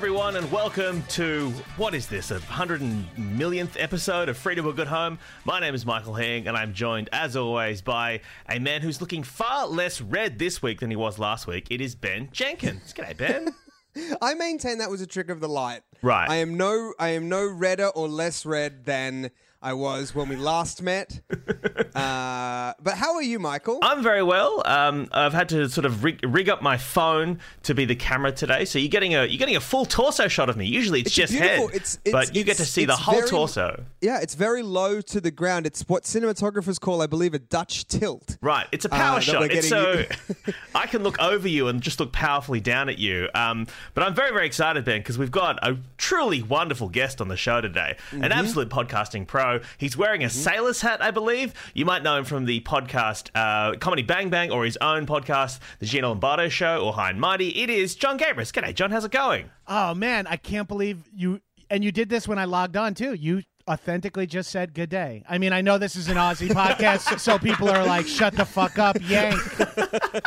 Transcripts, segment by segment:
everyone, and welcome to what is this, a hundred millionth episode of Free to a Good Home? My name is Michael Hing, and I'm joined, as always, by a man who's looking far less red this week than he was last week. It is Ben Jenkins. G'day, Ben. I maintain that was a trick of the light. Right. I am no I am no redder or less red than I was when we last met. uh, but how are you, Michael? I'm very well. Um, I've had to sort of rig, rig up my phone to be the camera today, so you're getting a you're getting a full torso shot of me. Usually it's, It's just head, It's- it's- but you get to see the whole very- torso. yeah, it's very low to the ground. It's what cinematographers call, I believe, a Dutch tilt. Right, it's a power Uh, shot. It's so I can look over you and just look powerfully down at you. Um, but I'm very, very excited, Ben, because we've got a truly wonderful guest on the show today, Mm-hmm. an absolute podcasting pro. He's wearing a sailor's hat, I believe. You might know him from the podcast uh, Comedy Bang Bang or his own podcast, The Gino Lombardo Show or High and Mighty. It is Jon Gabrus. G'day, John. How's it going? Oh man, I can't believe you and you did this when I logged on too. You authentically just said good day. I mean, I know this is an Aussie podcast, so people are like, shut the fuck up, yank.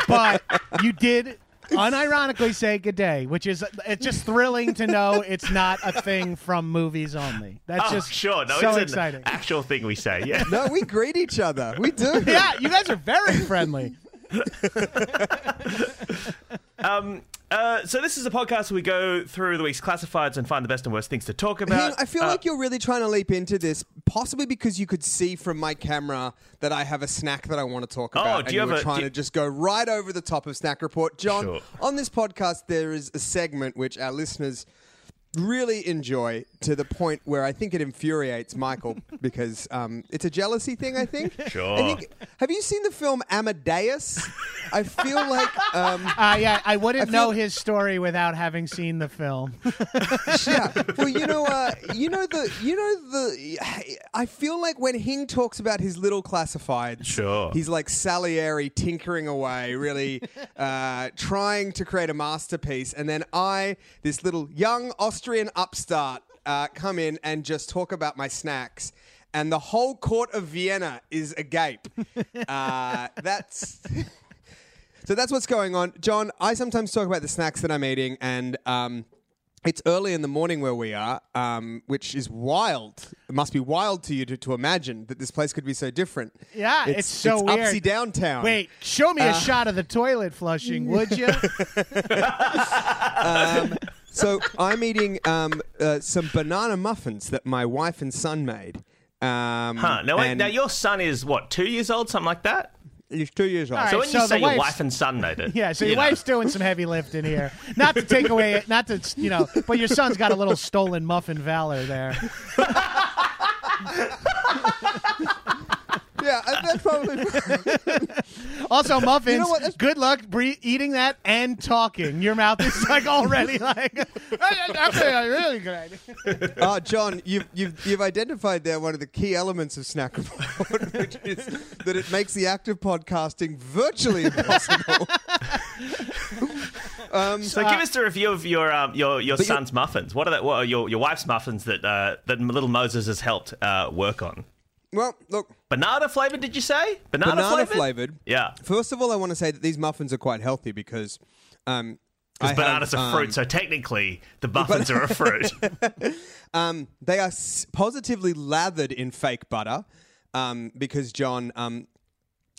But you did unironically say good day, which is it's just thrilling to know it's not a thing from movies only. That's oh, just sure. No, so it's exciting. an actual thing we say. Yeah. No, we greet each other. We do. yeah, you guys are very friendly. Um, Uh, so this is a podcast where we go through the week's classifieds and find the best and worst things to talk about. I feel Uh, like you're really trying to leap into this, possibly because you could see from my camera that I have a snack that I want to talk about. Oh, about. do and you have were a- trying you- to just go right over the top of Snack Report. John, Sure. on this podcast, there is a segment which our listeners really enjoy to the point where I think it infuriates Michael because um, it's a jealousy thing, I think. Sure. I think, have you seen the film Amadeus? I feel like. Um, Uh, yeah, I wouldn't I feel- know his story without having seen the film. yeah. Well, you know, uh, you know the, you know the. I feel like when Hing talks about his little classified, Sure. he's like Salieri tinkering away, really uh, trying to create a masterpiece, and then I, this little young Austrian upstart, uh, come in and just talk about my snacks. And the whole court of Vienna is agape. Uh, that's so that's what's going on, John. I sometimes talk about the snacks that I'm eating, and um, it's early in the morning where we are, um, which is wild. It must be wild to you to, to imagine that this place could be so different. Yeah, it's, so it's weird. Upsy downtown. Wait, show me a shot of the toilet flushing, would you? So I'm eating um, uh, some banana muffins that my wife and son made. Um, Huh. Now, wait, and now your son is what, two years old, something like that? he's two years old. All So right, when so you the say your wife's- wife and son made it, yeah, so you your know. wife's doing some heavy lifting here. Not to take away, it not to, you know, but your son's got a little stolen muffin valor there. Yeah, uh, that's probably. Also, muffins, You know what, that's- good luck bre- eating that and talking. Your mouth is like already like, that's a really good idea. Oh, John, you've, you've, you've identified there one of the key elements of Snack Report, which is that it makes the act of podcasting virtually impossible. So give us a review of your um, your your son's muffins. What are that? What are your your wife's muffins that uh, that little Moses has helped uh, work on? Well, look, Banana flavored? Did you say banana, banana flavored? Yeah, First of all, I want to say that these muffins are quite healthy because. Um, because have, bananas are um, fruit. So technically, the muffins are a fruit. Um, they are s- positively lathered in fake butter um, because, John, um,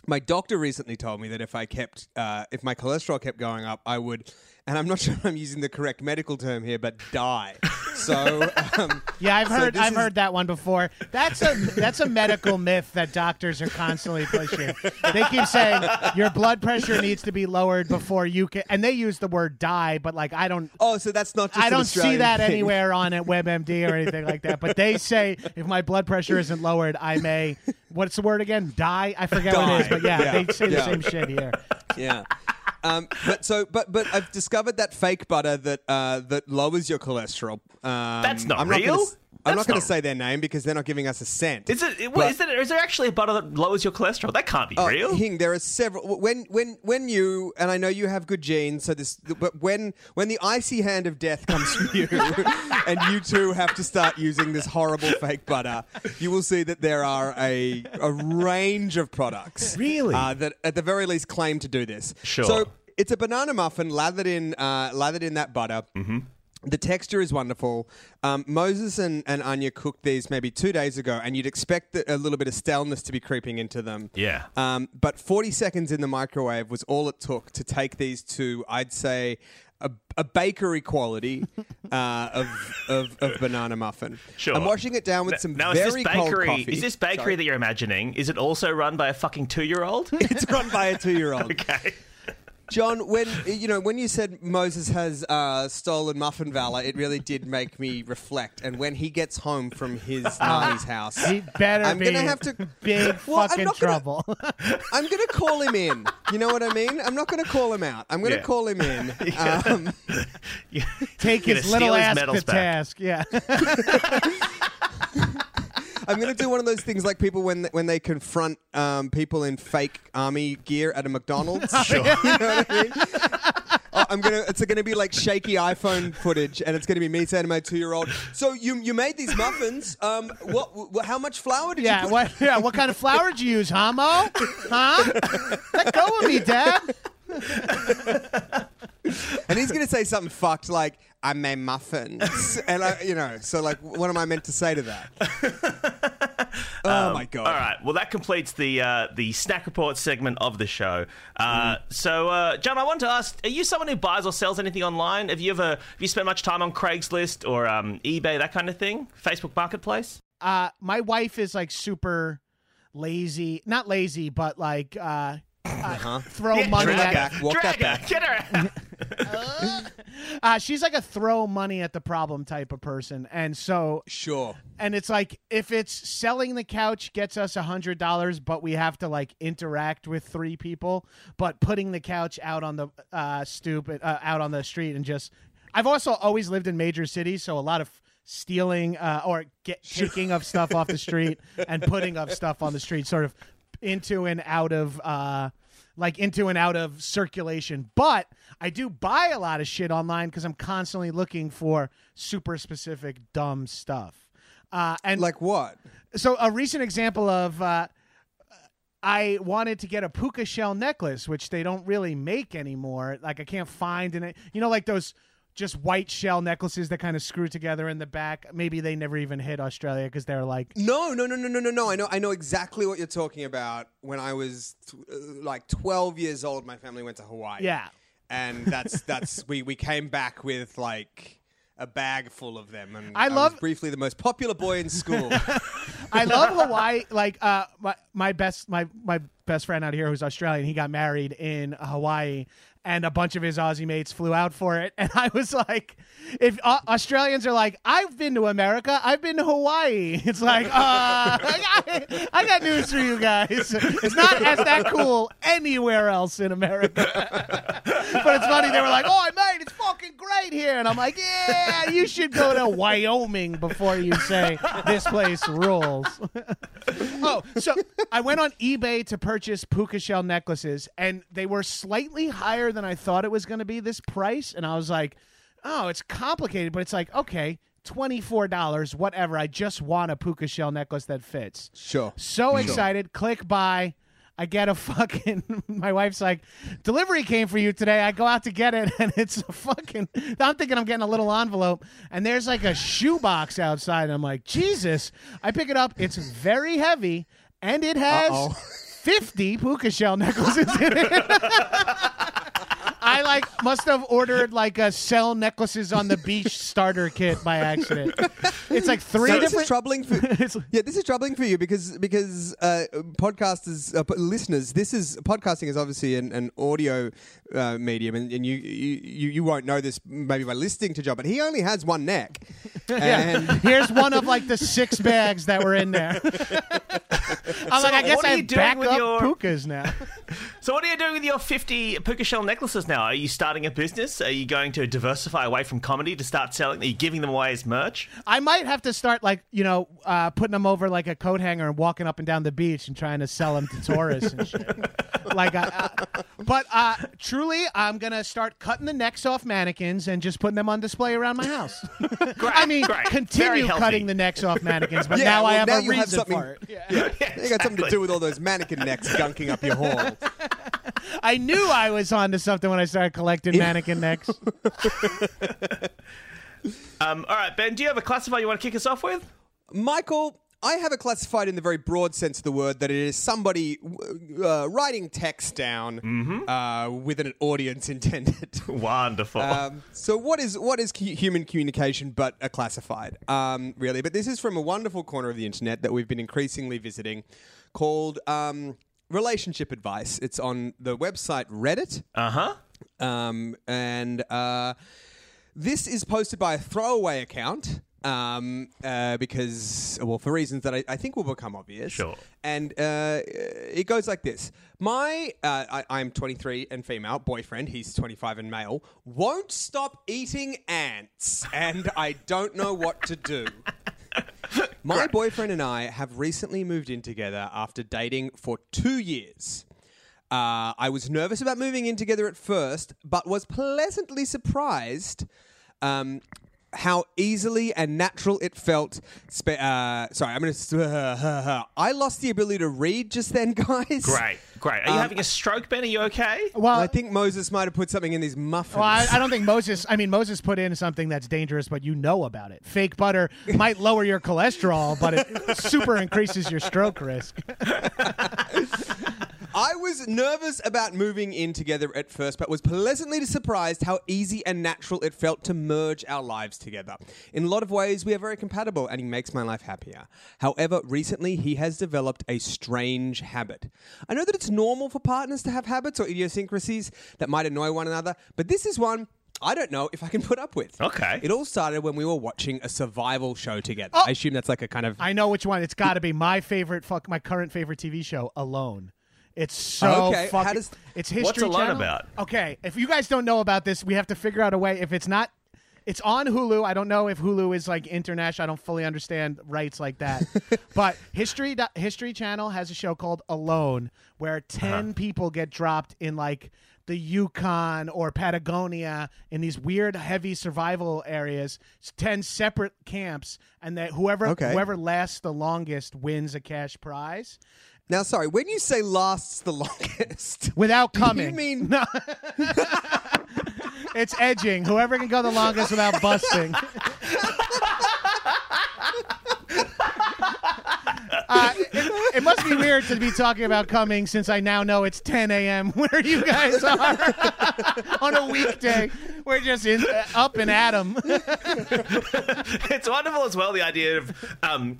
my doctor recently told me that if I kept, uh, if my cholesterol kept going up, I would, and I'm not sure I'm using the correct medical term here, but die. So, um, Yeah, I've So heard I've is- heard that one before. That's a that's a medical myth that doctors are constantly pushing. They keep saying your blood pressure needs to be lowered before you can, and they use the word die, but like I don't. oh, so that's not just I don't see that thing. anywhere on a WebMD or anything like that. But they say if my blood pressure isn't lowered, I may. What's the word again? Die. I forget what it is, but yeah, Yeah. they say the same shit here. yeah. Um, but so, but but I've discovered that fake butter that uh, that lowers your cholesterol. Um, That's not I'm Not real? gonna, s- I'm That's not going to say their name because they're not giving us a cent. Is it? But- What, is, there, is there actually a butter that lowers your cholesterol? That can't be Oh, real. Hing, there are several. When when when you and I know you have good genes, so this. But when when the icy hand of death comes from you, and you too have to start using this horrible fake butter, you will see that there are a a range of products, Really? uh, that at the very least claim to do this. Sure. So it's a banana muffin lathered in uh, lathered in that butter. Mm-hmm. The texture is wonderful. Um, Moses and, and Anya cooked these maybe two days ago, and you'd expect a little bit of staleness to be creeping into them. Yeah. Um, but 40 seconds in the microwave was all it took to take these to, I'd say, a, a bakery quality uh, of, of, of banana muffin. Sure. I'm washing it down with some now, is very this cold coffee. Is this bakery Sorry. that you're imagining? Is it also run by a fucking two-year-old? it's run by a two-year-old. okay. John, when you know when you said Moses has uh, stolen muffin valor, it really did make me reflect. And when he gets home from his nanny's house, He better I'm be gonna have to- big Well, I'm fucking not gonna- trouble. I'm going to call him in. You know what I mean? I'm not going to call him out. I'm going to Yeah. call him in. Um, Take Gonna his little steal his ass medals to back. task. Yeah. I'm going to do one of those things like people when when they confront um, people in fake army gear at a McDonald's. Sure. you know what I mean? Oh, I'm gonna. It's gonna be like shaky iPhone footage, and it's gonna be me saying to my two-year-old, "So you you made these muffins? Um, what? how much flour did you Yeah. put?" What? Yeah. What kind of flour did you use, Homo? Huh? Let go of me, Dad. And he's gonna say something fucked like, "I made muffins," and I, you know, so like, what am I meant to say to that? oh my god! All right. Well, that completes the uh, the snack report segment of the show. Uh, So, uh, John, I wanted to ask: Are you someone who buys or sells anything online? Have you ever have you spent much time on Craigslist or um, eBay, that kind of thing? Facebook Marketplace? Uh, my wife is like super lazy. Not lazy, but like uh, uh throw Yeah, money drag at. her. Walk drag that her. Get her. out. Uh, she's like a throw money at the problem type of person, and so Sure. and it's like if it's selling the couch gets us a hundred dollars but we have to like interact with three people but putting the couch out on the uh stoop uh, out on the street and just i've also always lived in major cities so a lot of stealing uh, or get taking of stuff off the street and putting of stuff on the street sort of into and out of uh like into and out of circulation. But I do buy a lot of shit online because I'm constantly looking for super specific dumb stuff. Uh, and Like what? so a recent example of uh, I wanted to get a puka shell necklace, which they don't really make anymore. Like I can't find in it. You know, like those just white shell necklaces that kind of screw together in the back. Maybe they never even hit Australia because they're like No, no, no, no, no, no, no. I know, I know exactly what you're talking about. When I was t- uh, like 12 years old, my family went to Hawaii. yeah. and that's that's we we came back with like a bag full of them, and I was love- briefly the most popular boy in school. I love Hawaii. Like uh, my my best my my best friend out here who's Australian. He got married in Hawaii, and a bunch of his Aussie mates flew out for it. And I was like, if uh, Australians are like, I've been to America, I've been to Hawaii. It's like, uh, I, got, I got news for you guys. It's not as that cool anywhere else in America. but it's funny. They were like, "Oh, mate, it's fucking great here," and I'm like, "Yeah, you should go to Wyoming before you say this place rules." oh, so I went on eBay to purchase puka shell necklaces, and they were slightly higher than I thought it was going to be. This price, and I was like, "Oh, it's complicated," but it's like, okay. Twenty-four dollars, whatever. I just want a puka shell necklace that fits. sure. So excited. Click buy. I get a fucking. My wife's like, delivery came for you today. I go out to get it, and it's a fucking. I'm thinking I'm getting a little envelope, and there's like a shoebox outside. And I'm like, Jesus. I pick it up. It's very heavy, and it has Uh-oh. 50 puka shell necklaces in it. I like must have ordered like a sell necklaces on the beach starter kit by accident. It's like three So this different. is troubling for yeah. This is troubling for you because because uh, podcasters, uh, listeners, this is podcasting is obviously an, an audio uh, medium, and, and you, you you you won't know this maybe by listening to John, but he only has one neck. Yeah. Here's one of like the six bags that were in there. I'm like, I guess what are I you have doing back with up your- pukas now. So, what are you doing with your 50 puka shell necklaces now? Are you starting a business? Are you going to diversify away from comedy to start selling? Are you giving them away as merch? I might have to start like you know uh, putting them over like a coat hanger and walking up and down the beach and trying to sell them to tourists and shit. Like, uh, uh, but uh, truly, I'm gonna start cutting the necks off mannequins and just putting them on display around my house. I mean, great. Continue cutting the necks off mannequins, but Yeah, now I have now a you have reason something- for it. Yeah. you got something to do with all those mannequin necks gunking up your hall. I knew I was onto something when I started collecting mannequin necks. Um, all right, Ben, do you have a classifier you want to kick us off with? Michael, I have it classified in the very broad sense of the word that it is somebody uh, writing text down Mm-hmm. uh, with an audience intended. Wonderful. Um, so what is what is cu- human communication but a classified, um, really? But this is from a wonderful corner of the internet that we've been increasingly visiting, called um, relationship advice. It's on the website Reddit, Uh huh. um, and uh, this is posted by a throwaway account. Um, uh, because, well, for reasons that I, I think will become obvious. Sure. And uh, it goes like this My, uh, I, I'm 23 and female, boyfriend, he's 25 and male, won't stop eating ants, and I don't know what to do. My boyfriend and I have recently moved in together after dating for two years. Uh, I was nervous about moving in together at first, but was pleasantly surprised um, how easily and natural it felt. Spe- uh, sorry, I'm going to. I lost the ability to read just then, guys. Great, great. Are you Um, having a stroke, Ben? Are you okay? Well, I think Moses might have put something in these muffins. Well, I, I don't think Moses. I mean, Moses put in something that's dangerous, but you know about it. Fake butter might lower your cholesterol, but it super increases your stroke risk. I was nervous about moving in together at first, but was pleasantly surprised how easy and natural it felt to merge our lives together. In a lot of ways, we are very compatible, and he makes my life happier. However, recently he has developed a strange habit. I know that it's normal for partners to have habits or idiosyncrasies that might annoy one another, but this is one. I don't know if I can put up with. Okay. It all started when we were watching a survival show together. Oh. I assume that's like a kind of I know which one. It's got to be my favorite. Fuck, my current favorite TV show, Alone. It's so Okay, how fucking. does- it's history. What's Alone Channel. about? Okay, if you guys don't know about this, we have to figure out a way. If it's not, it's on Hulu. I don't know if Hulu is like international. I don't fully understand rights like that. but History History Channel has a show called Alone, where 10 uh-huh. people get dropped in like the Yukon or Patagonia in these weird, heavy survival areas. It's ten separate camps, and that whoever Okay. whoever lasts the longest wins a cash prize. Now. Sorry, when you say lasts the longest, Without coming, you mean no. it's edging. Whoever can go the longest without busting. Uh, it, it must be weird to be talking about coming since I now know it's 10 a.m. where you guys are on a weekday. We're just in, uh, up and at 'em. it's wonderful as well the idea of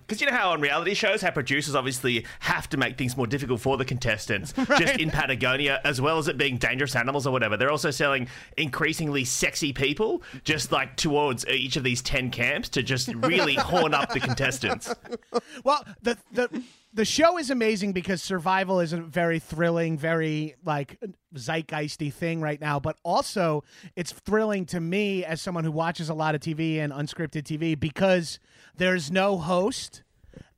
because you know how on reality shows how producers obviously have to make things more difficult for the contestants just in patagonia as well as it being dangerous animals or whatever they're also selling increasingly sexy people just like towards each of these 10 camps to just really horn up the contestants Well, the the the show is amazing because survival is a very thrilling, very like zeitgeisty thing right now. But also, it's thrilling to me as someone who watches a lot of TV and unscripted TV because there's no host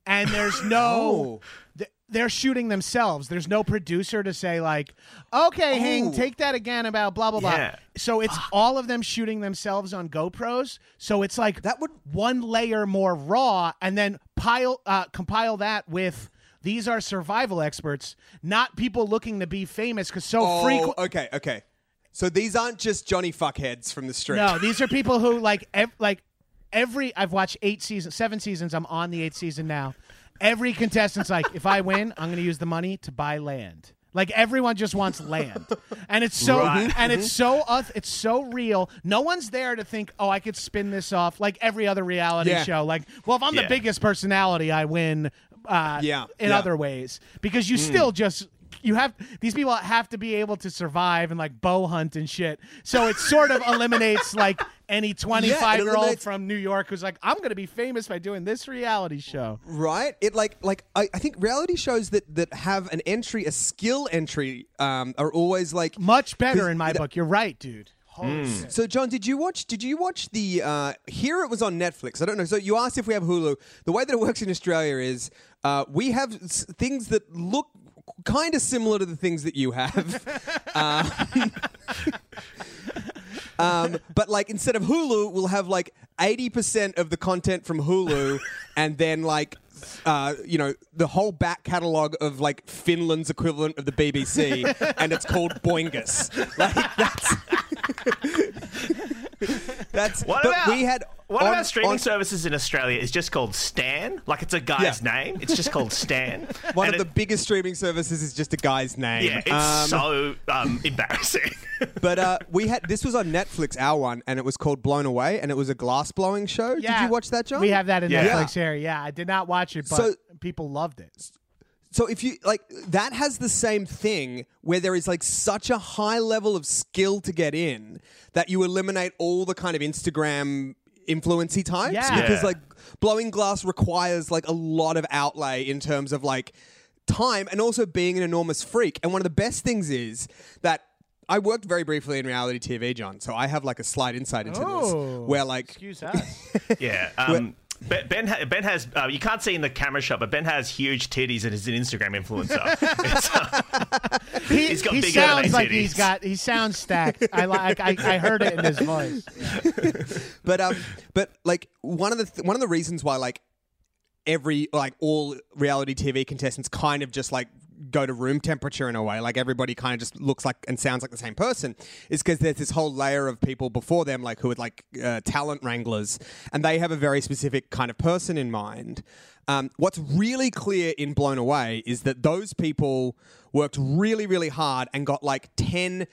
and there's no. Oh. th- They're shooting themselves. There's no producer to say like, "Okay, Hing, Oh. take that again about blah blah Yeah. blah." So it's all of them shooting themselves on GoPros. So it's like That would- one layer more raw and then pile uh, compile that with these are survival experts not people looking to be famous because so Oh, frequent okay, okay. So these aren't just Johnny fuckheads from the street. no these are people who like ev- like every i've watched eight seasons seven seasons i'm on the eighth season now every contestant's like if i win i'm going to use the money to buy land like everyone just wants land and it's so Right. and it's so uth- it's so real no one's there to think oh i could spin this off like every other reality Yeah. show like well if i'm Yeah. the biggest personality i win uh, Yeah, in yeah. other ways because you Hmm. still just you have these people have to be able to survive and like bow hunt and shit so it sort of eliminates like any 25 year old from new york who's like i'm gonna be famous by doing this reality show Right? It like like I, I think reality shows that that have an entry, a skill entry, um, are always like much better in my it- book you're right dude shit. So, John, did you watch? Did you watch the? Uh, here it was on Netflix. I don't know. So you asked if we have Hulu. The way that it works in Australia is uh, we have s- things that look kind of similar to the things that you have. um, um, but like instead of Hulu, we'll have like eighty percent of the content from Hulu, and then like. Uh, you know the whole back catalogue of like Finland's equivalent of the BBC, and it's called Boingus. Like that's That's What but about we had One on- of our streaming on- services in Australia is just called Stan. Like it's a guy's Yeah. name. It's just called Stan. One And of the biggest streaming services is just a guy's name. yeah, it's Um, so um, embarrassing. But uh, we had this was on Netflix, our one, and it was called Blown Away, and it was a glass blowing show. Yeah. Did you watch that, John? We have that in Yeah. Netflix here. Yeah, I did not watch it, but So- people loved it. So if you like that has the same thing where there is like such a high level of skill to get in that you eliminate all the kind of Instagram influency types Yeah. because like blowing glass requires like a lot of outlay in terms of like time and also being an enormous freak. And one of the best things is that I worked very briefly in reality TV, John. So I have like a slight insight into Oh. this where like Excuse us. yeah. Um, Ben, ben, ha- ben has, uh, you can't see in the camera shot, but Ben has huge titties and is an Instagram influencer. Uh, He, He's got he bigger sounds eight like titties. he's got. He sounds stacked. I like. I, I heard it in his voice. but um, but like one of the th- one of the reasons why like every like all reality TV contestants kind of just like go to room temperature in a way like everybody kind of just looks like and sounds like the same person is because there's this whole layer of people before them like who are like uh, talent wranglers and they have a very specific kind of person in mind. Um, what's really clear in blown away is that those people worked really really hard and got like 10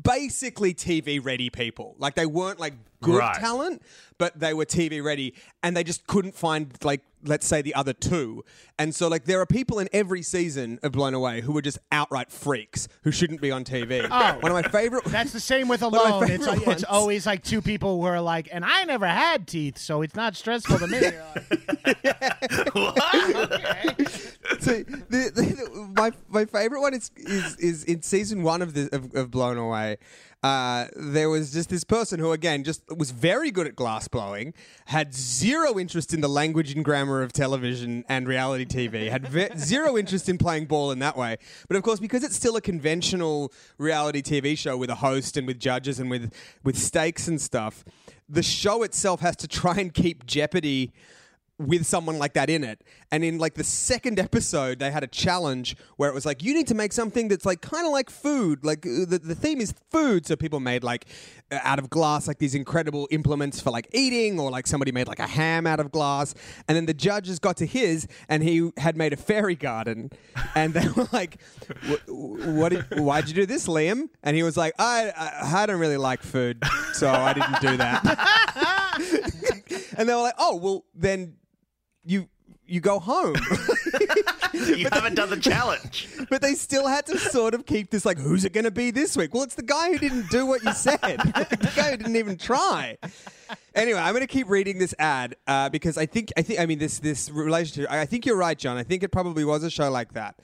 basically TV ready people. Like they weren't like good Right. talent, but they were TV ready and they just couldn't find like let's say the other two. And so like there are people in every season of Blown Away who are just outright freaks who shouldn't be on TV. Oh. One of my favorite That's the same with One of my Alone. It's, favorite it's always like two people who are like, and I never had teeth, so it's not stressful to me. You're like, so the, the, my my favorite one is is is in season one of the of, of Blown Away. Uh, there was just this person who, again, just was very good at glass blowing, had zero interest in the language and grammar of television and reality TV, had ve- zero interest in playing ball in that way. But of course, because it's still a conventional reality TV show with a host and with judges and with with stakes and stuff, the show itself has to try and keep Jeopardy with someone like that in it. And in like the second episode, they had a challenge where it was like, you need to make something that's like kind of like food. Like uh, the, the theme is food. So people made like uh, out of glass, like these incredible implements for like eating, or like somebody made like a ham out of glass. And then the judges got to his, and he had made a fairy garden. And they were like, "Wh- what did, why'd you do this, Liam? And he was like, I, I, I don't really like food, so I didn't do that. and they were like, oh, well, then you you go home. you haven't done the challenge. but they still had to sort of keep this like, who's it going to be this week? Well, it's the guy who didn't do what you said. the guy who didn't even try. Anyway, I'm going to keep reading this ad uh, because I think I think I mean this this relationship. I think you're right, John. I think it probably was a show like that.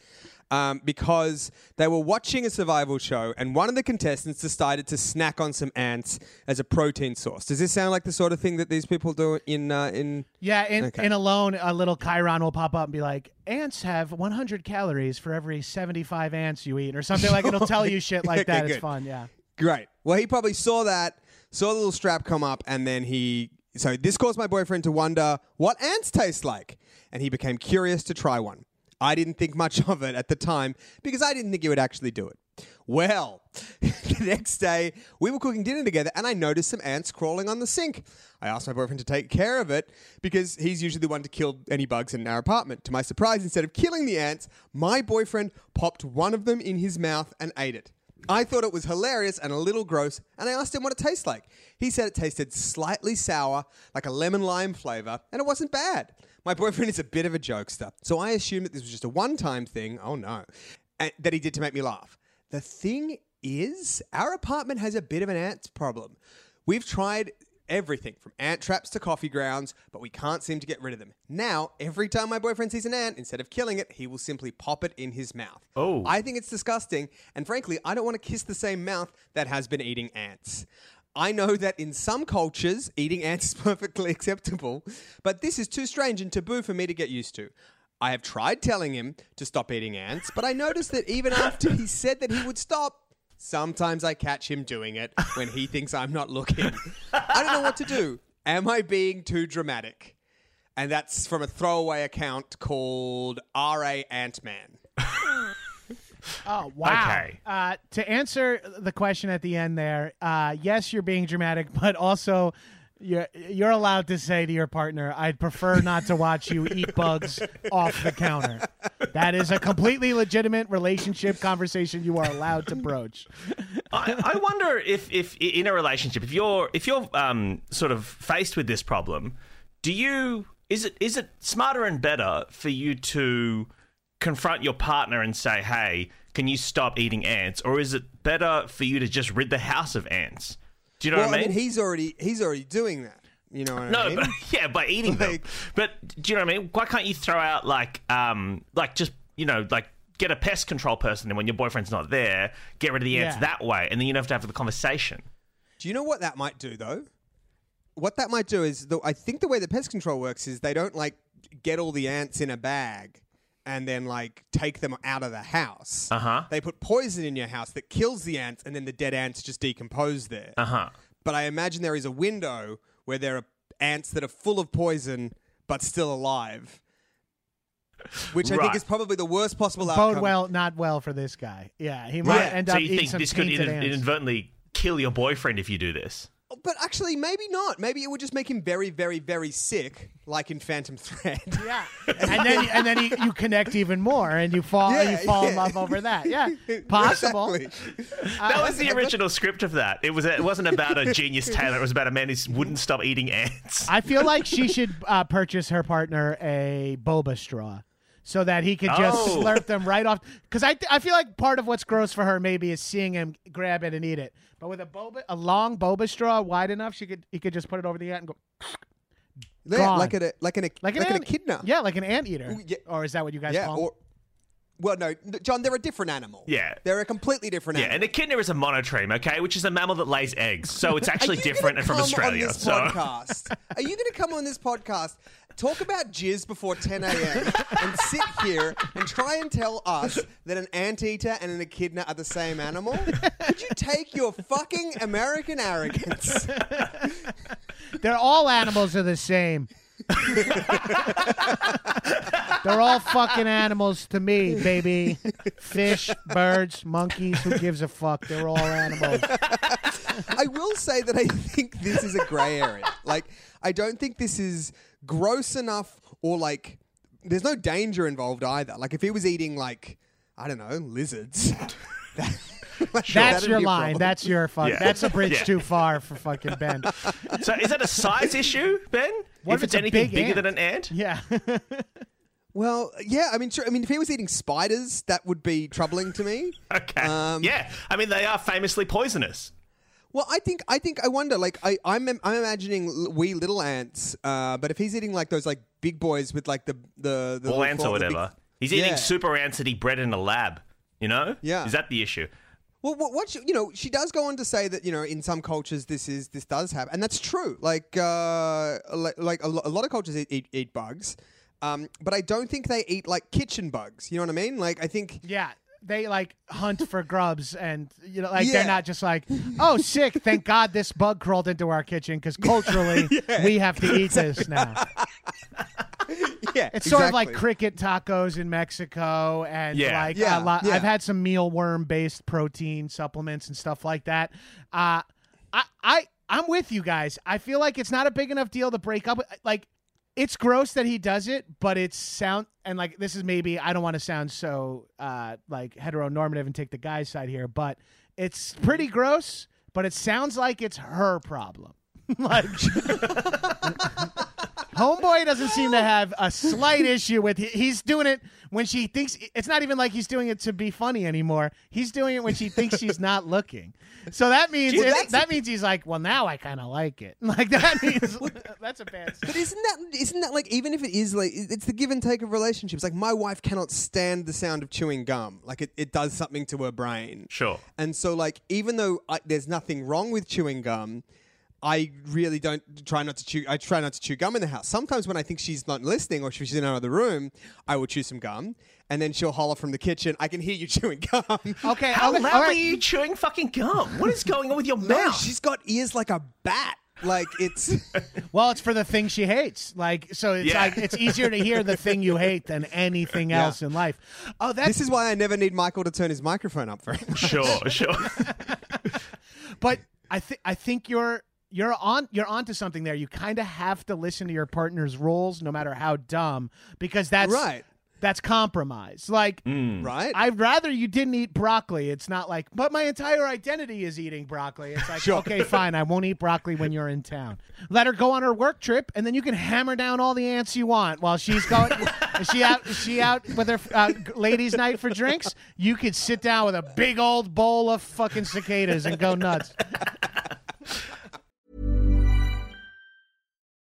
Um, because they were watching a survival show, and one of the contestants decided to snack on some ants as a protein source. Does this sound like the sort of thing that these people do in uh, in? yeah, in, Okay. in Alone, a little Chiron will pop up and be like, ants have 100 calories for every 75 ants you eat, or something like It'll tell you shit like Okay, that. It's fun, yeah. Great. Well, he probably saw that, saw the little strap come up, and then he. So this caused my boyfriend to wonder what ants taste like, and he became curious to try one. I didn't think much of it at the time because I didn't think he would actually do it. Well, the next day we were cooking dinner together and I noticed some ants crawling on the sink. I asked my boyfriend to take care of it because he's usually the one to kill any bugs in our apartment. To my surprise, instead of killing the ants, my boyfriend popped one of them in his mouth and ate it. I thought it was hilarious and a little gross, and I asked him what it tastes like. He said it tasted slightly sour, like a lemon lime flavor, and it wasn't bad. My boyfriend is a bit of a jokester, so I assumed that this was just a one time thing. Oh no. And that he did to make me laugh. The thing is, our apartment has a bit of an ants problem. We've tried everything from ant traps to coffee grounds, but we can't seem to get rid of them. Now, every time my boyfriend sees an ant, instead of killing it, he will simply pop it in his mouth. Oh. I think it's disgusting, and frankly, I don't want to kiss the same mouth that has been eating ants. I know that in some cultures, eating ants is perfectly acceptable, but this is too strange and taboo for me to get used to. I have tried telling him to stop eating ants, but I noticed that even after he said that he would stop, sometimes I catch him doing it when he thinks I'm not looking. I don't know what to do. Am I being too dramatic? And that's from a throwaway account called R.A. Ant-Man. Oh wow! Okay. Uh, to answer the question at the end there, uh, yes, you're being dramatic, but also you're you're allowed to say to your partner, "I'd prefer not to watch you eat bugs off the counter." That is a completely legitimate relationship conversation you are allowed to broach. I, I wonder if, if in a relationship, if you're if you're um, sort of faced with this problem, do you is it is it smarter and better for you to confront your partner and say, "Hey, can you stop eating ants?" Or is it better for you to just rid the house of ants? Do you know well, what I mean? he's already he's already doing that. You know what I no, mean? but, yeah, by eating them. But do you know what I mean? Why can't you throw out like um like just you know like get a pest control person and when your boyfriend's not there, get rid of the ants Yeah. that way, and then you don't have to have the conversation. Do you know what that might do though? What that might do is, the, I think the way the pest control works is they don't like get all the ants in a bag and then like take them out of the house. Uh huh. They put poison in your house that kills the ants, and then the dead ants just decompose there. Uh huh. But I imagine there is a window where there are ants that are full of poison but still alive. Which I Right. think is probably the worst possible outcome. Bode well, not well for this guy. Yeah, he might Yeah. end So up you eating think some this could tainted inad- ants. inadvertently kill your boyfriend if you do this? But actually, maybe not. Maybe it would just make him very, very, very sick, like in Phantom Thread. Yeah, and then and then you, you connect even more, and you fall Yeah, you fall in love over that. Yeah, possible. Exactly. That was the original script of that. It was. It wasn't about a genius tailor. It was about a man who wouldn't stop eating ants. I feel like she should uh, purchase her partner a boba straw. So that he could just Oh. slurp them right off. Because I, I feel like part of what's gross for her maybe is seeing him grab it and eat it. But with a boba, a long boba straw wide enough, she could he could just put it over the ant and go Yeah, Gone. like a like an like an, like an, an ant, echidna. Yeah, like an anteater. Ooh, yeah. Or is that what you guys yeah. call? 'em? Or well, no, John, they're a different animal. Yeah. they're a completely different Yeah, animal. and echidna is a monotreme, okay, which is a mammal that lays eggs. So it's Are actually you different gonna and from come Australia. On this so podcast? Are you going to come on this podcast, talk about jizz before 10 a.m., and sit here and try and tell us that an anteater and an echidna are the same animal? Could you take your fucking American arrogance? They're all animals are the same. They're all fucking animals to me, baby. Fish, birds, monkeys, who gives a fuck? They're all animals. I will say that I think this is a grey area. Like, I don't think this is gross enough or like, there's no danger involved either. Like, if he was eating, like, I don't know, lizards. that- like, That's that'd your line. problem. That's your fuck. Yeah. That's a bridge Yeah. too far for fucking Ben. So is that a size issue, Ben? What if if it's it's anything big bigger ant? than an ant? Yeah. Well, yeah, I mean, sure. I mean, if he was eating spiders, that would be troubling to me. Okay. Um, yeah. I mean, they are famously poisonous. Well, I think, I think, I wonder. Like, I, I'm, I'm imagining wee little ants. Uh, but if he's eating like those like big boys with like the the, the Ball little ants or frog- the big- whatever. He's eating Yeah. super ants that he bred in a lab. You know? Yeah. Is that the issue? Well, what, what she, you know, she does go on to say that you know, in some cultures, this is this does happen, and that's true. Like, uh, like, like a, lo- a lot of cultures eat, eat, eat bugs, um, but I don't think they eat like kitchen bugs. You know what I mean? Like, I think Yeah. They like hunt for grubs and you know like Yeah. they're not just like oh sick thank god this bug crawled into our kitchen because culturally we have to eat this now yeah, It's sort of like cricket tacos in Mexico, and Yeah. like Yeah, a lot. yeah. I've had some mealworm based protein supplements and stuff like that. Uh, I, I, I'm with you guys. I feel like it's not a big enough deal to break up. Like, it's gross that he does it, but it's sound and like this is maybe I don't want to sound so uh, like heteronormative and take the guy's side here, but it's pretty gross. But it sounds like it's her problem. like Homeboy doesn't seem to have a slight issue with he's doing it when she thinks it's not even like he's doing it to be funny anymore. He's doing it when she thinks she's not looking. So that means Well, it- that's- that means he's like, well, now I kind of like it. Like that means that's a bad. But isn't that isn't that like even if it is like it's the give and take of relationships. Like my wife cannot stand the sound of chewing gum. Like it, it does something to her brain. Sure. And so like even though I, there's nothing wrong with chewing gum, I really don't try not to chew. I try not to chew gum in the house. Sometimes when I think she's not listening or she's in another room, I will chew some gum, and then she'll holler from the kitchen, "I can hear you chewing gum." Okay, How okay, loudly all are you chewing fucking gum? What is going on with your No, mouth? she's got ears like a bat. Like it's Well, it's for the thing she hates. Like, so it's Yeah. like it's easier to hear the thing you hate than anything Yeah. else in life. Oh, that's this is why I never need Michael to turn his microphone up for him. Sure, sure. but I think I think you're you're on you're onto something there. You kind of have to listen to your partner's rules, no matter how dumb, because that's Right. That's compromise. Like, right? I'd rather you didn't eat broccoli. It's not like, but my entire identity is eating broccoli. It's like, okay, fine, I won't eat broccoli when you're in town. Let her go on her work trip, and then you can hammer down all the ants you want while she's going. is she out? Is she out with her uh, ladies' night for drinks? You could sit down with a big old bowl of fucking cicadas and go nuts.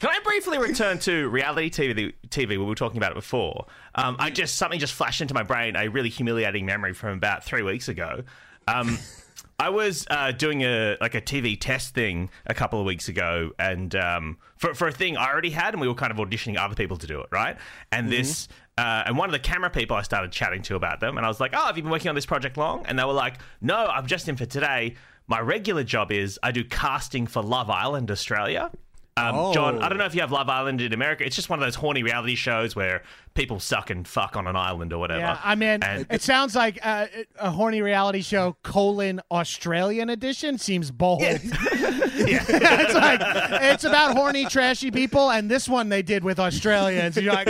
Can I briefly return to reality TV? TV, we were talking about it before. Um, I just something just flashed into my brain. A really humiliating memory from about three weeks ago. Um, I was uh, doing a like a TV test thing a couple of weeks ago, and um, for for a thing I already had, and we were kind of auditioning other people to do it, right? And this. Uh, and one of the camera people I started chatting to about them, and I was like, "Oh, have you been working on this project long?" And they were like, "No, I'm just in for today. My regular job is I do casting for Love Island Australia." Um, John, I don't know if you have Love Island in America. It's just one of those horny reality shows where people suck and fuck on an island or whatever. Yeah, I mean, And- it sounds like uh, a horny reality show colon Australian edition seems bold. it's like it's about horny, trashy people, and this one they did with Australians. You're like,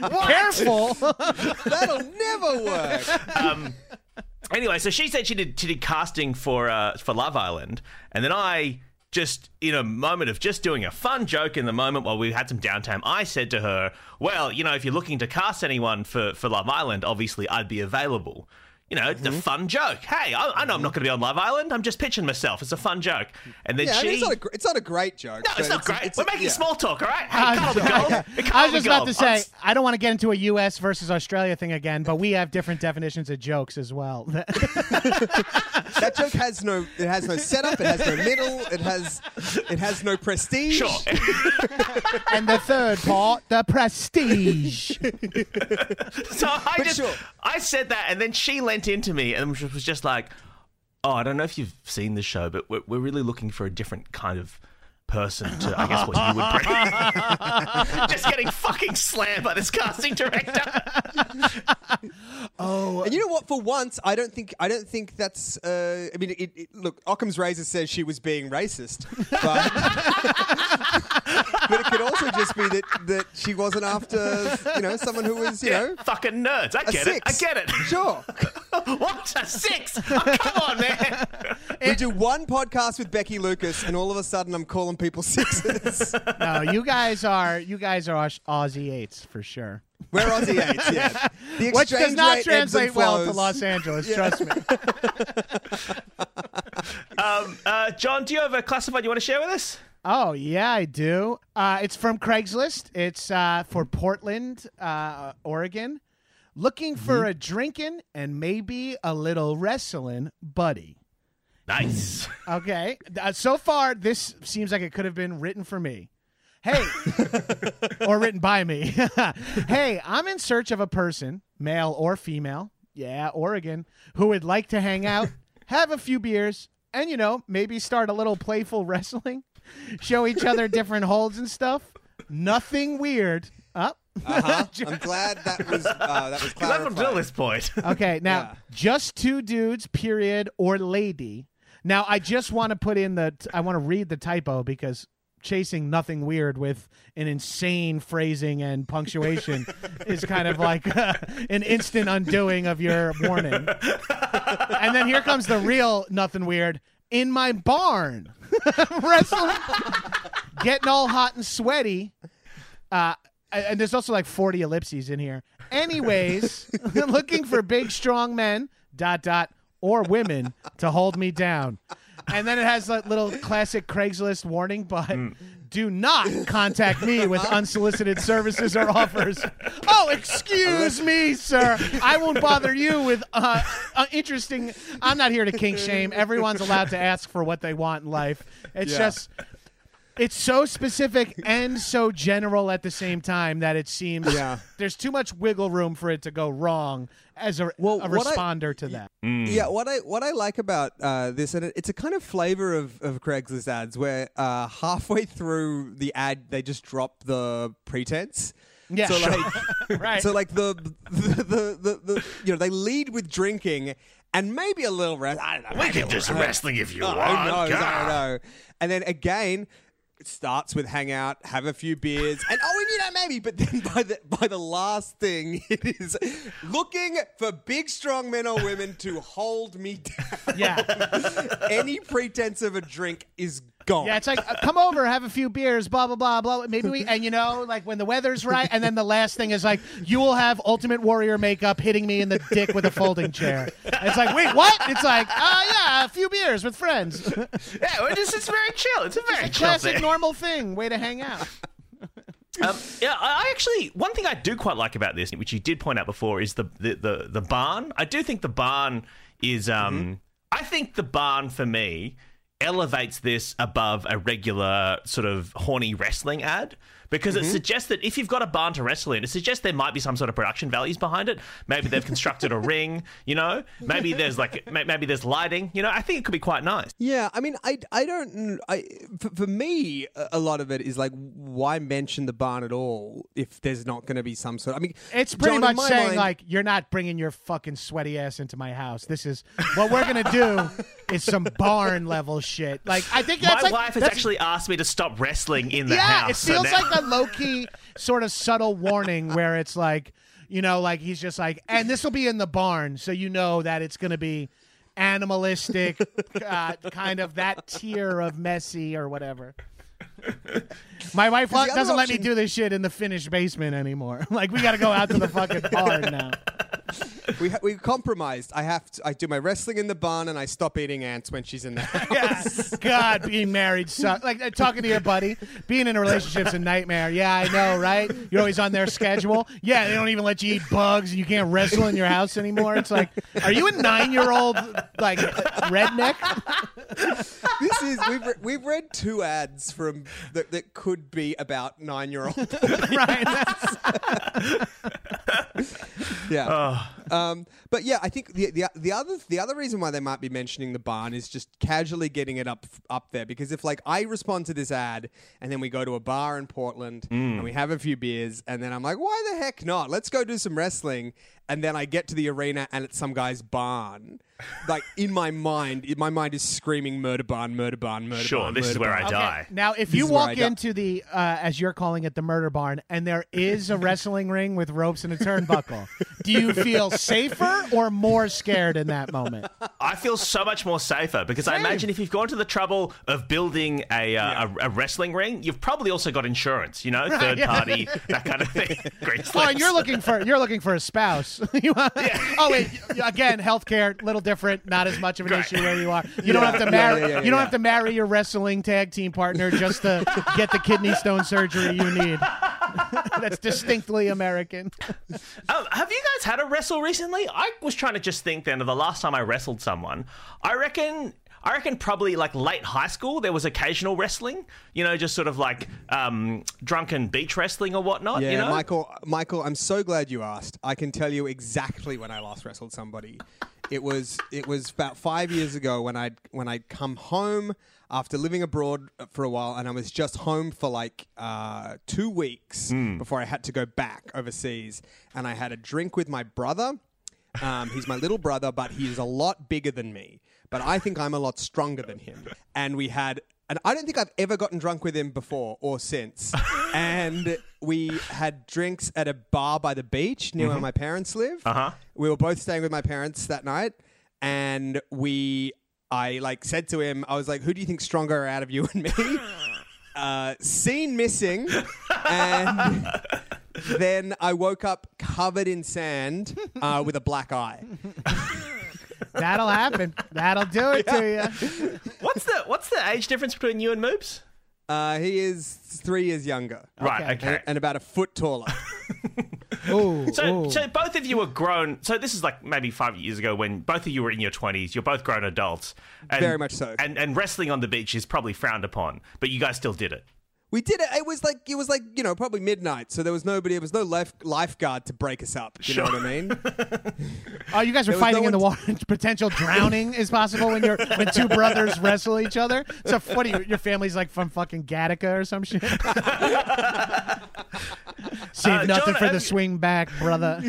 what? Careful. That'll never work. um, anyway, so she said she did she did casting for uh, for Love Island, and then I just in a moment of just doing a fun joke in the moment while we had some downtime, I said to her, "Well, you know, if you're looking to cast anyone for for Love Island, obviously I'd be available." You know, it's a mm-hmm. fun joke. Hey, I, I know I'm not going to be on Love Island. I'm just pitching myself. It's a fun joke. And then Yeah, I she. mean, it's, not a, it's not a great joke. no, it's but not great. it's- We're making yeah. small talk, all right? Hey, I calm was, the gold. I Calm was the just about gold. to say, I'm- I don't want to get into a U.S. versus Australia thing again, but we have different definitions of jokes as well. That joke has no. It has no setup. It has no middle. It has. It has no prestige. Sure. and the third part, the prestige. So I But just sure. I said that, and then she leant into me and was was just like, "Oh, I don't know if you've seen the show, but we're, we're really looking for a different kind of." Person to, I guess, what you would bring. Just getting fucking slammed by this casting director. Oh, and you know what? For once, I don't think. I don't think that's. Uh, I mean, it, it, look, Occam's razor says she was being racist, but but it could also just be that that she wasn't after you know someone who was you know fucking nerds. I get it. I get it. Sure. what a six? Oh, come on, man. we do one podcast with Becky Lucas, and all of a sudden, I'm calling people sixes. no, you guys are you guys are Aussie eights for sure. We're Aussie eights, yeah. The Which does not rate ebbs and translate well to. Los Angeles. Trust me. Um, uh, John, do you have a classified you want to share with us? Oh yeah, I do. Uh, it's from Craigslist. It's uh, for Portland, uh, Oregon. Looking for Mm-hmm. a drinking and maybe a little wrestling buddy. Nice. Okay. Uh, so far, this seems like it could have been written for me. Hey, or written by me. hey, I'm in search of a person, male or female, yeah, Oregon, who would like to hang out, have a few beers, and, you know, maybe start a little playful wrestling, show each other different holds and stuff. Nothing weird. Up. Uh-huh. I'm glad that was uh, that was Because up until clarified. this point. Okay, now Yeah. just two dudes, period, or lady. Now I just want to put in the. I want to read the typo because chasing nothing weird with an insane phrasing and punctuation is kind of like an instant undoing of your warning. and then here comes the real nothing weird in my barn, wrestling, getting all hot and sweaty. Uh, and there's also like 40 ellipses in here. Anyways, looking for big, strong men, dot, dot, or women to hold me down. And then it has that little classic Craigslist warning, but Hmm. do not contact me with unsolicited services or offers. Oh, excuse me, sir. I won't bother you with uh, uh, interesting. I'm not here to kink shame. Everyone's allowed to ask for what they want in life. It's Yeah. just. It's so specific and so general at the same time that it seems Yeah. there's too much wiggle room for it to go wrong as a, Well, a what I- responder to that. Yeah, what I what I like about uh, this, and it, it's a kind of flavor of, of Craigslist ads where uh, halfway through the ad they just drop the pretense. Yeah, So sure. like, Right. so like the the, the the the you know they lead with drinking and maybe a little rest. I don't know. We can a do some little- wrestling if you Oh, want. who knows? I God. don't know. And then again, it starts with hang out, have a few beers, and oh, you know maybe. But then by the by the last thing, it is looking for big, strong men or women to hold me down. Yeah. Any pretense of a drink is gone. Yeah, it's like uh, come over, have a few beers, blah blah blah blah. Maybe we and you know like when the weather's right, and then the last thing is like you will have Ultimate Warrior makeup hitting me in the dick with a folding chair. And it's like wait what? It's like oh yeah, a few beers with friends. Yeah, well, it's, it's very chill. It's a very chill Classic thing. normal thing. Way to hang out. Um, yeah, I I actually one thing I do quite like about this, which you did point out before, is the the the, the barn. I do think the barn is. Um, I think the barn for me elevates this above a regular sort of horny wrestling ad because it mm-hmm. suggests that if you've got a barn to wrestle in, it suggests there might be some sort of production values behind it. Maybe they've constructed a ring, you know. Maybe there's like maybe there's lighting, you know. I think it could be quite nice. Yeah, I mean, I, I don't, I for, for me, a a lot of it is like, why mention the barn at all if there's not going to be some sort? Of, I mean, It's pretty Jon, much saying mind- like you're not bringing your fucking sweaty ass into my house. This is what we're gonna do is some barn level shit. Like I think My like, wife has actually asked me to stop wrestling in the yeah, house. it so feels now- like a low key sort of subtle warning where it's like, you know, like he's just like, and this will be in the barn, so you know that it's going to be animalistic, uh, kind of that tier of messy or whatever. My wife doesn't let me do this shit in the finished basement anymore. like we got to go out to the fucking barn now. we ha- we compromised. I have to. I do my wrestling in the barn, and I stop eating ants when she's in the house. Yeah. God, being married sucks. Like uh, talking to your buddy, being in a relationship's a nightmare. Yeah, I know, right? You're always on their schedule. Yeah, they don't even let you eat bugs, and you can't wrestle in your house anymore. It's like, are you a nine year old like redneck? this is we've re- we've read two ads from that, that could be about nine year old. right? Yeah. Uh, Um, but yeah, I think the, the the other the other reason why they might be mentioning the barn is just casually getting it up up there because if like I respond to this ad and then we go to a bar in Portland and we have a few beers and then I'm like, why the heck not? Let's go do some wrestling. And then I get to the arena and it's some guy's barn. Like in my mind, in my mind is screaming murder barn, murder barn, murder barn. Sure, barn. this is murder where barn. I die. Now, if This you is where I walk die. into the, uh, as you're calling it, the murder barn, and there is a wrestling ring with ropes and a turnbuckle, do you feel safer or more scared in that moment? I feel so much more safer because I imagine if you've gone to the trouble of building a, uh, a, a wrestling ring, you've probably also got insurance, you know, third yeah. party, that kind of thing. Green Oh, and you're looking for you're looking for a spouse. Want- Oh wait, again, healthcare, little different, not as much of an Right. issue where you are. You don't Yeah. have to Yeah, marry. yeah, yeah, you don't yeah. have to marry your wrestling tag team partner just to get the kidney stone surgery you need. That's distinctly American. Um, have you guys had a wrestle recently? I was trying to just think then of the last time I wrestled someone. I reckon. I reckon probably like late high school there was occasional wrestling, you know, just sort of like um, drunken beach wrestling or whatnot. Yeah, you know, Michael. Michael, I'm so glad you asked. I can tell you exactly when I last wrestled somebody. It was it was about five years ago when I'd when I'd come home after living abroad for a while, and I was just home for like uh, two weeks before I had to go back overseas, and I had a drink with my brother. Um, he's my little brother, but he is a lot bigger than me. But I think I'm a lot stronger than him. And we had, and I don't think I've ever gotten drunk with him before or since. and we had drinks at a bar by the beach near where my parents live. Uh-huh. We were both staying with my parents that night, and we, I like said to him, I was like, "Who do you think's stronger out of you and me?" uh, scene missing, and then I woke up covered in sand uh, with a black eye. That'll happen. That'll do it to you. What's the what's the age difference between you and Moobs? Uh, he is three years younger. Right. Okay. Okay. And, and about a foot taller. Ooh, So, ooh. so both of you were grown. So this is like maybe five years ago when both of you were in your twenties. You're both grown adults. And, Very much so. And and wrestling on the beach is probably frowned upon, but you guys still did it. We did it. It was like it was like you know probably midnight, so there was nobody. There was no life lifeguard to break us up. You know what I mean? Oh, you guys were There was fighting no in the one water. Potential drowning is possible when you're when two brothers wrestle each other. So what? Are you, your family's like from fucking Gattaca or some shit. Save Uh, nothing Jon, for have the you- swing back, brother.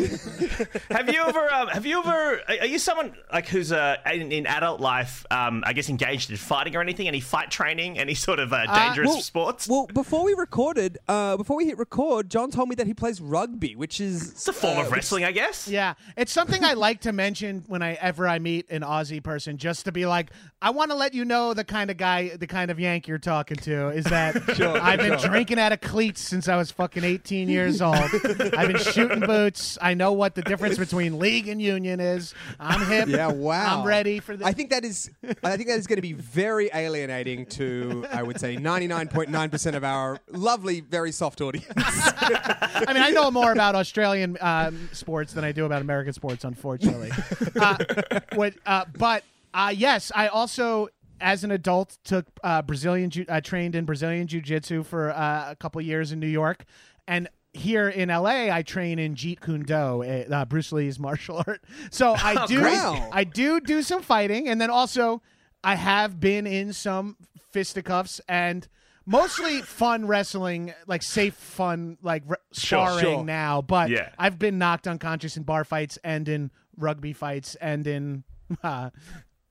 Have you ever? Um, have you ever? Are are you someone like who's uh, in, in adult life? Um, I guess engaged in fighting or anything? Any fight training? Any sort of uh, dangerous well, sports? Well, before we recorded, uh, before we hit record, Jon told me that he plays rugby, which is it's a form uh, of wrestling, I guess. Yeah, it's something I like to mention whenever I ever I meet an Aussie person, just to be like, I want to let you know the kind of guy, the kind of Yank you're talking to. Is that I've been drinking out of cleats since I was fucking 18 years old. I've been shooting boots. I know what the difference between league and union is. I'm hip. Yeah, wow. I'm ready for this. I think that is. I think that is going to be very alienating to, I would say, ninety nine point nine percent of our lovely, very soft audience. I mean, I know more about Australian um, sports than I do about American sports, unfortunately. uh, what, uh, but uh, yes, I also, as an adult, took uh, Brazilian, ju- uh, trained in Brazilian jiu-jitsu for uh, a couple years in New York, and here in LA, I train in Jeet Kune Do, uh, Bruce Lee's martial art. So I do. I do do some fighting, and then also I have been in some fisticuffs and. Mostly fun wrestling, like safe, fun, like re- Sure, sparring sure. now. But Yeah. I've been knocked unconscious in bar fights and in rugby fights and in uh,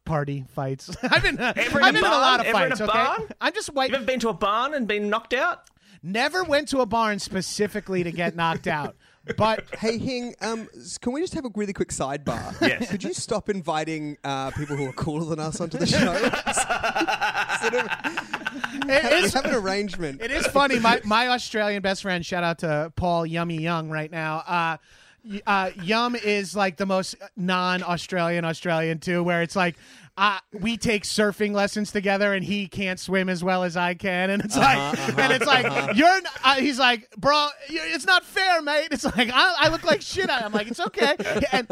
party fights. I've been, uh, in I've a been in a lot of barn? Ever in fights. a okay, barn? I'm just white. You ever been to a barn and been knocked out? Never went to a barn specifically to get knocked out. But hey, Hing, um, s- can we just have a really quick sidebar? Yes. Could you stop inviting uh, people who are cooler than us onto the show? sort of, it we is, have an arrangement. it is funny. My my Australian best friend, shout out to Paul Yummy Young right now. Uh, y- uh, Yum is like the most non-Australian Australian too, where it's like. Uh, we take surfing lessons together, and he can't swim as well as I can, and it's like, and it's like you're. Uh, he's like, bro, it's not fair, mate. It's like I, I look like shit. I'm like, it's okay. And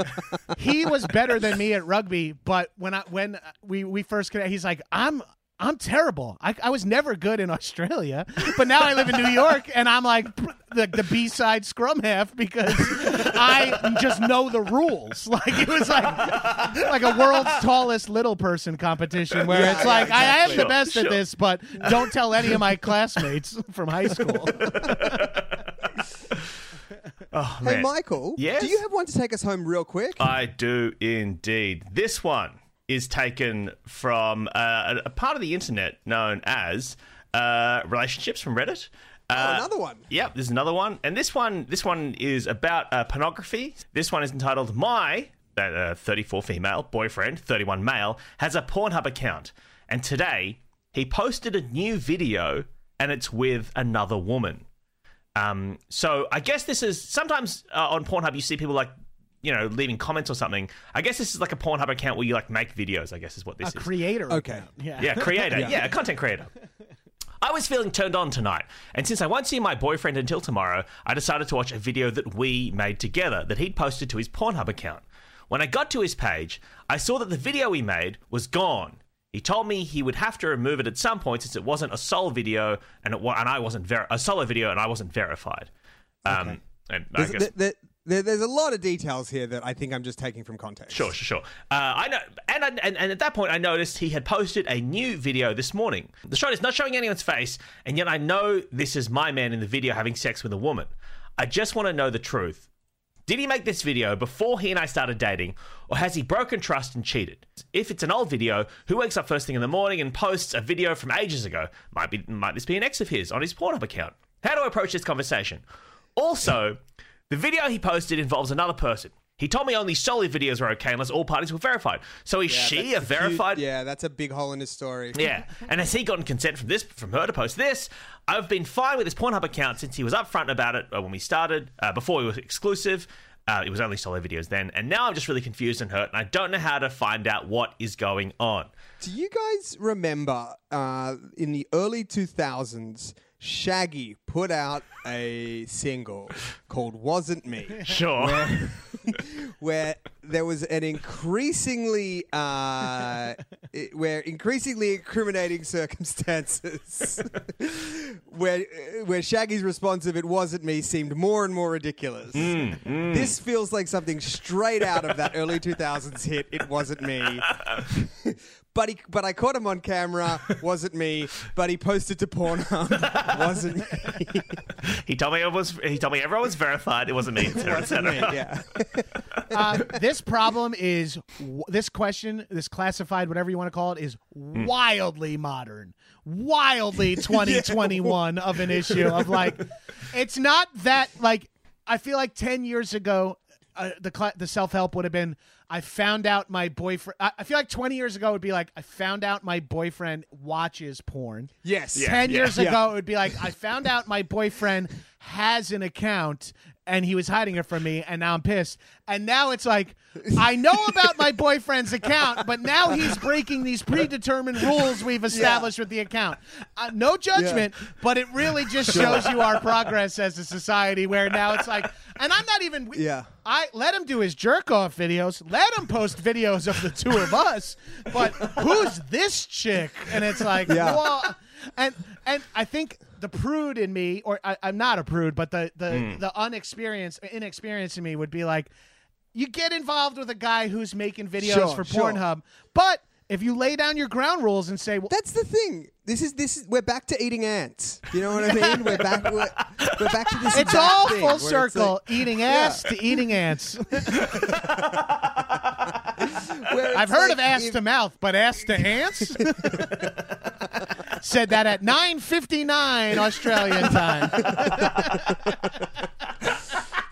he was better than me at rugby, but when I when we we first connected, he's like, I'm I'm terrible. I, I was never good in Australia, but now I live in New York, and I'm like the, the B side scrum half because I just know the rules. Like it was like like a world's tallest little person competition where Yeah, it's yeah, like I am the best Sure, at sure. this, but don't tell any of my classmates from high school. Oh hey, man, Michael. Yes? Do you have one to take us home real quick? I do indeed. This one is taken from uh, a, part of the internet known as uh, relationships from Reddit. oh, Uh, another one. Yep, there's another one, and this one, this one is about uh, pornography. This one is entitled "My that uh, 34 female boyfriend, 31 male, has a Pornhub account, and today he posted a new video, and it's with another woman." Um, so I guess this is sometimes uh, on Pornhub you see people like you know leaving comments or something. I guess this is like a Pornhub account where you like make videos. I guess is what this A is. creator. Okay. account. Yeah. Yeah, creator. yeah. a content creator. I was feeling turned on tonight, and since I won't see my boyfriend until tomorrow, I decided to watch a video that we made together that he'd posted to his Pornhub account. When I got to his page, I saw that the video we made was gone. He told me he would have to remove it at some point since it wasn't a solo video and it wa- and I wasn't ver- a solo video and I wasn't verified. Um, and I There's, guess there- there- there's a lot of details here that I think I'm just taking from context. Sure, sure, sure. Uh, I know, and, I- and and at that point, I noticed he had posted a new video this morning. The shot is not showing anyone's face, and yet I know this is my man in the video having sex with a woman. I just want to know the truth. Did he make this video before he and I started dating, or has he broken trust and cheated? If it's an old video, who wakes up first thing in the morning and posts a video from ages ago? Might be might this be an ex of his on his Pornhub account? How do I approach this conversation? Also, the video he posted involves another person. He told me only solo videos were okay unless all parties were verified. So is Yeah, she a verified? Yeah, that's a big hole in his story. Yeah. And has he gotten consent from this from her to post this? I've been fine with his Pornhub account since he was upfront about it uh, when we started, uh, before we were exclusive. Uh, it was only solo videos then, and now I'm just really confused and hurt, and I don't know how to find out what is going on. Do you guys remember uh, in the early 2000s, Shaggy put out a single called Wasn't Me? Sure. where there was an increasingly uh, it- where increasingly incriminating circumstances where where Shaggy's response of it wasn't me seemed more and more ridiculous. This feels like something straight out of that early 2000s hit it wasn't me. But, he, but I caught him on camera. Wasn't me. But he posted to Pornhub. Wasn't me. he told me it was. He told me everyone was verified. It wasn't me. Et cetera, et Wasn't me. Yeah. uh, this problem is this question, this classified, whatever you want to call it, is wildly modern, wildly 2021 of an issue of like, it's not that like I feel like 10 years ago. Uh, the cla the self help would have been I found out my boyfriend. I, I feel like 20 years ago it would be like I found out my boyfriend watches porn. Yes. 10 yeah. years Yeah. ago, it would be like, I found out my boyfriend has an account and he was hiding it from me, and now I'm pissed. And now it's like, I know about my boyfriend's account, but now he's breaking these predetermined rules we've established with the account. Uh, no judgment, but it really just shows you our progress as a society where now it's like, and I'm not even. Yeah. I let him do his jerk off videos. Let him post videos of the two of us. But who's this chick? And it's like, Yeah. well, and and I think the prude in me, or I, I'm not a prude, but the the Hmm. the unexperienced, inexperienced in me would be like, you get involved with a guy who's making videos Sure, for sure. Pornhub, but if you lay down your ground rules and say, well, That's the thing. This is this is we're back to eating ants. You know what I mean? We're back. We're, we're back to this. it's all thing full circle, like- eating ass to eating ants. I've heard like of ass if- to mouth, but ass to ants? Said that at 9.59 Australian time. But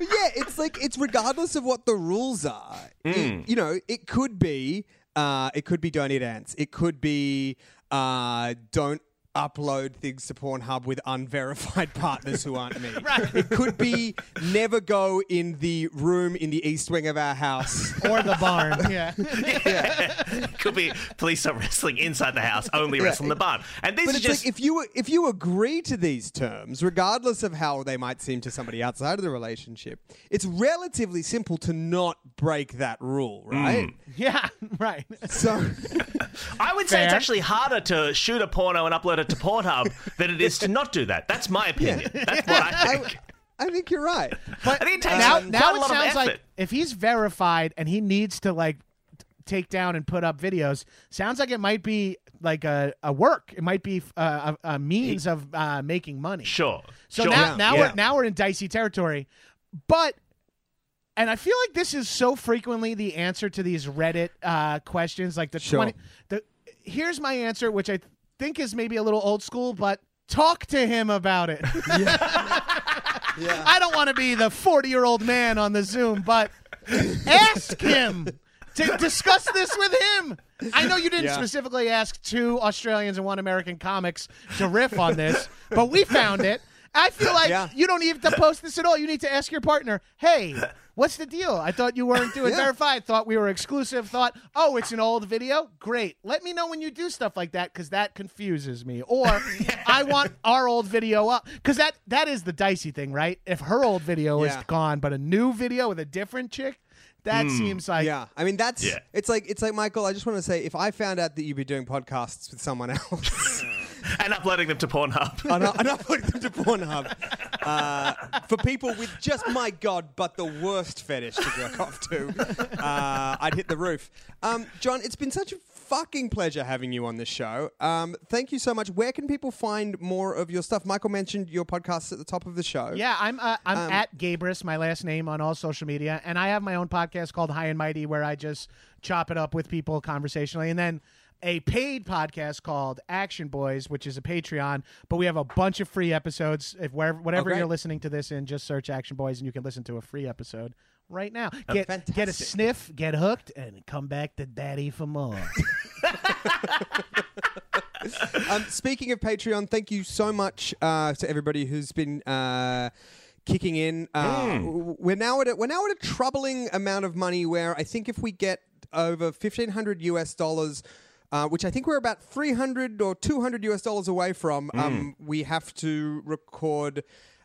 yeah, it's like it's regardless of what the rules are. It- you know, it could be uh, it could be don't eat ants. It could be uh, don't upload things to Pornhub with unverified partners who aren't me. Right. It could be never go in the room in the east wing of our house. Or the barn, yeah. It could be police are wrestling inside the house, only wrestle in the barn. And these But are it's just like if you if you agree to these terms, regardless of how they might seem to somebody outside of the relationship, it's relatively simple to not break that rule, hmm. right? Yeah, right. So I would say it's actually harder to shoot a porno and upload it to Pornhub than it is to not do that. That's my opinion. That's what I I, think. I think you're right. But I think it takes now, quite now a it lot of sounds like if he's verified and he needs to like t- take down and put up videos, sounds like it might be like a, a work. It might be uh, a, a means of uh, making money. Sure. So sure. now, now Yeah. we're now we're in dicey territory, but and I feel like this is so frequently the answer to these Reddit uh, questions, like the Sure. twenty. The here's my answer, which I think is maybe a little old school, but talk to him about it. Yeah. I don't want to be the forty year old man on the Zoom, but ask him to discuss this with him. I know you didn't Yeah. specifically ask two Australians and one American comics to riff on this, but we found it. I feel like Yeah. you don't need to post this at all. You need to ask your partner, hey, what's the deal? I thought you weren't doing Yeah. verified. Thought we were exclusive. Thought, oh, it's an old video. Great. Let me know when you do stuff like that because that confuses me. Or I want our old video up because that that is the dicey thing, right? If her old video Yeah. is gone, but a new video with a different chick, that hmm. seems like Yeah, I mean that's Yeah. it's like it's like Michael. I just want to say, if I found out that you'd be doing podcasts with someone else And uploading them to Pornhub. and, I- and uploading them to Pornhub uh, for people with just my god, but the worst fetish to jerk off to, uh, I'd hit the roof. Um, Jon, it's been such a fucking pleasure having you on this show. Um, thank you so much. Where can people find more of your stuff? Michael mentioned your podcasts at the top of the show. Yeah, I'm uh, I'm Um, at Gabrus, my last name on all social media, and I have my own podcast called High and Mighty, where I just chop it up with people conversationally, and then a paid podcast called Action Boys, which is a Patreon. But we have a bunch of free episodes. If wherever whatever great. you're listening to this in, just search Action Boys, and you can listen to a free episode right now. Get get a sniff, get hooked, and come back to Daddy for more. Um, speaking of Patreon, thank you so much uh, to everybody who's been uh, kicking in. Uh, w- We're now at a, we're now at a troubling amount of money where I think if we get over fifteen hundred US dollars. Uh, which I think we're about 300 or 200 US dollars away from. Um, we have to record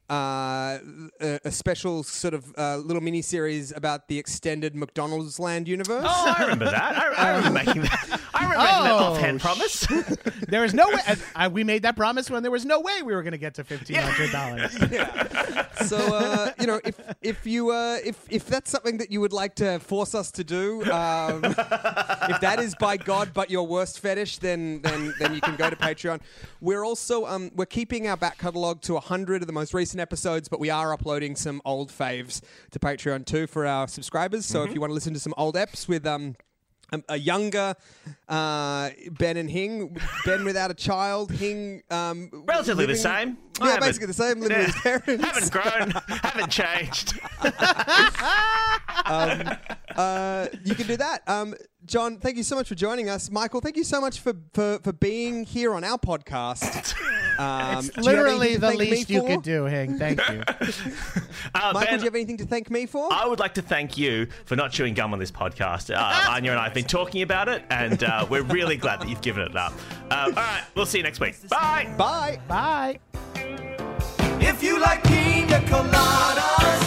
uh, a, a special sort of uh, little mini series about the extended McDonald's Land universe. Oh, I remember that. I, I remember making that. I remember making that Oh, offhand promise. There was no way. and I, we made that promise when there was no way we were going to get to fifteen hundred dollars. yeah. So uh, you know, if if you uh, if if that's something that you would like to force us to do, um, if that is by God but your worst fetish, then then then you can go to Patreon. We're also um, we're keeping our back catalogue to hundred of the most recent episodes, but we are uploading some old faves to Patreon too for our subscribers. So if you want to listen to some old eps with um. A, a younger uh, Ben and Hing, Ben without a child, Hing um, Relatively the same. I Yeah, haven't- basically the same. Living with his parents. haven't grown, haven't changed. uh, you can do that. Um, Jon, thank you so much for joining us. Michael, thank you so much for, for, for being here on our podcast. Um, It's do you have literally the least you could do, Hing. Thank you. Uh, Michael, ben, do you have anything to thank me for? I would like to thank you for not chewing gum on this podcast. Uh, Anya and I have been talking about it, and uh, we're really glad that you've given it up. Uh, all right, we'll see you next week. Bye. Bye. Bye. If you like pina coladas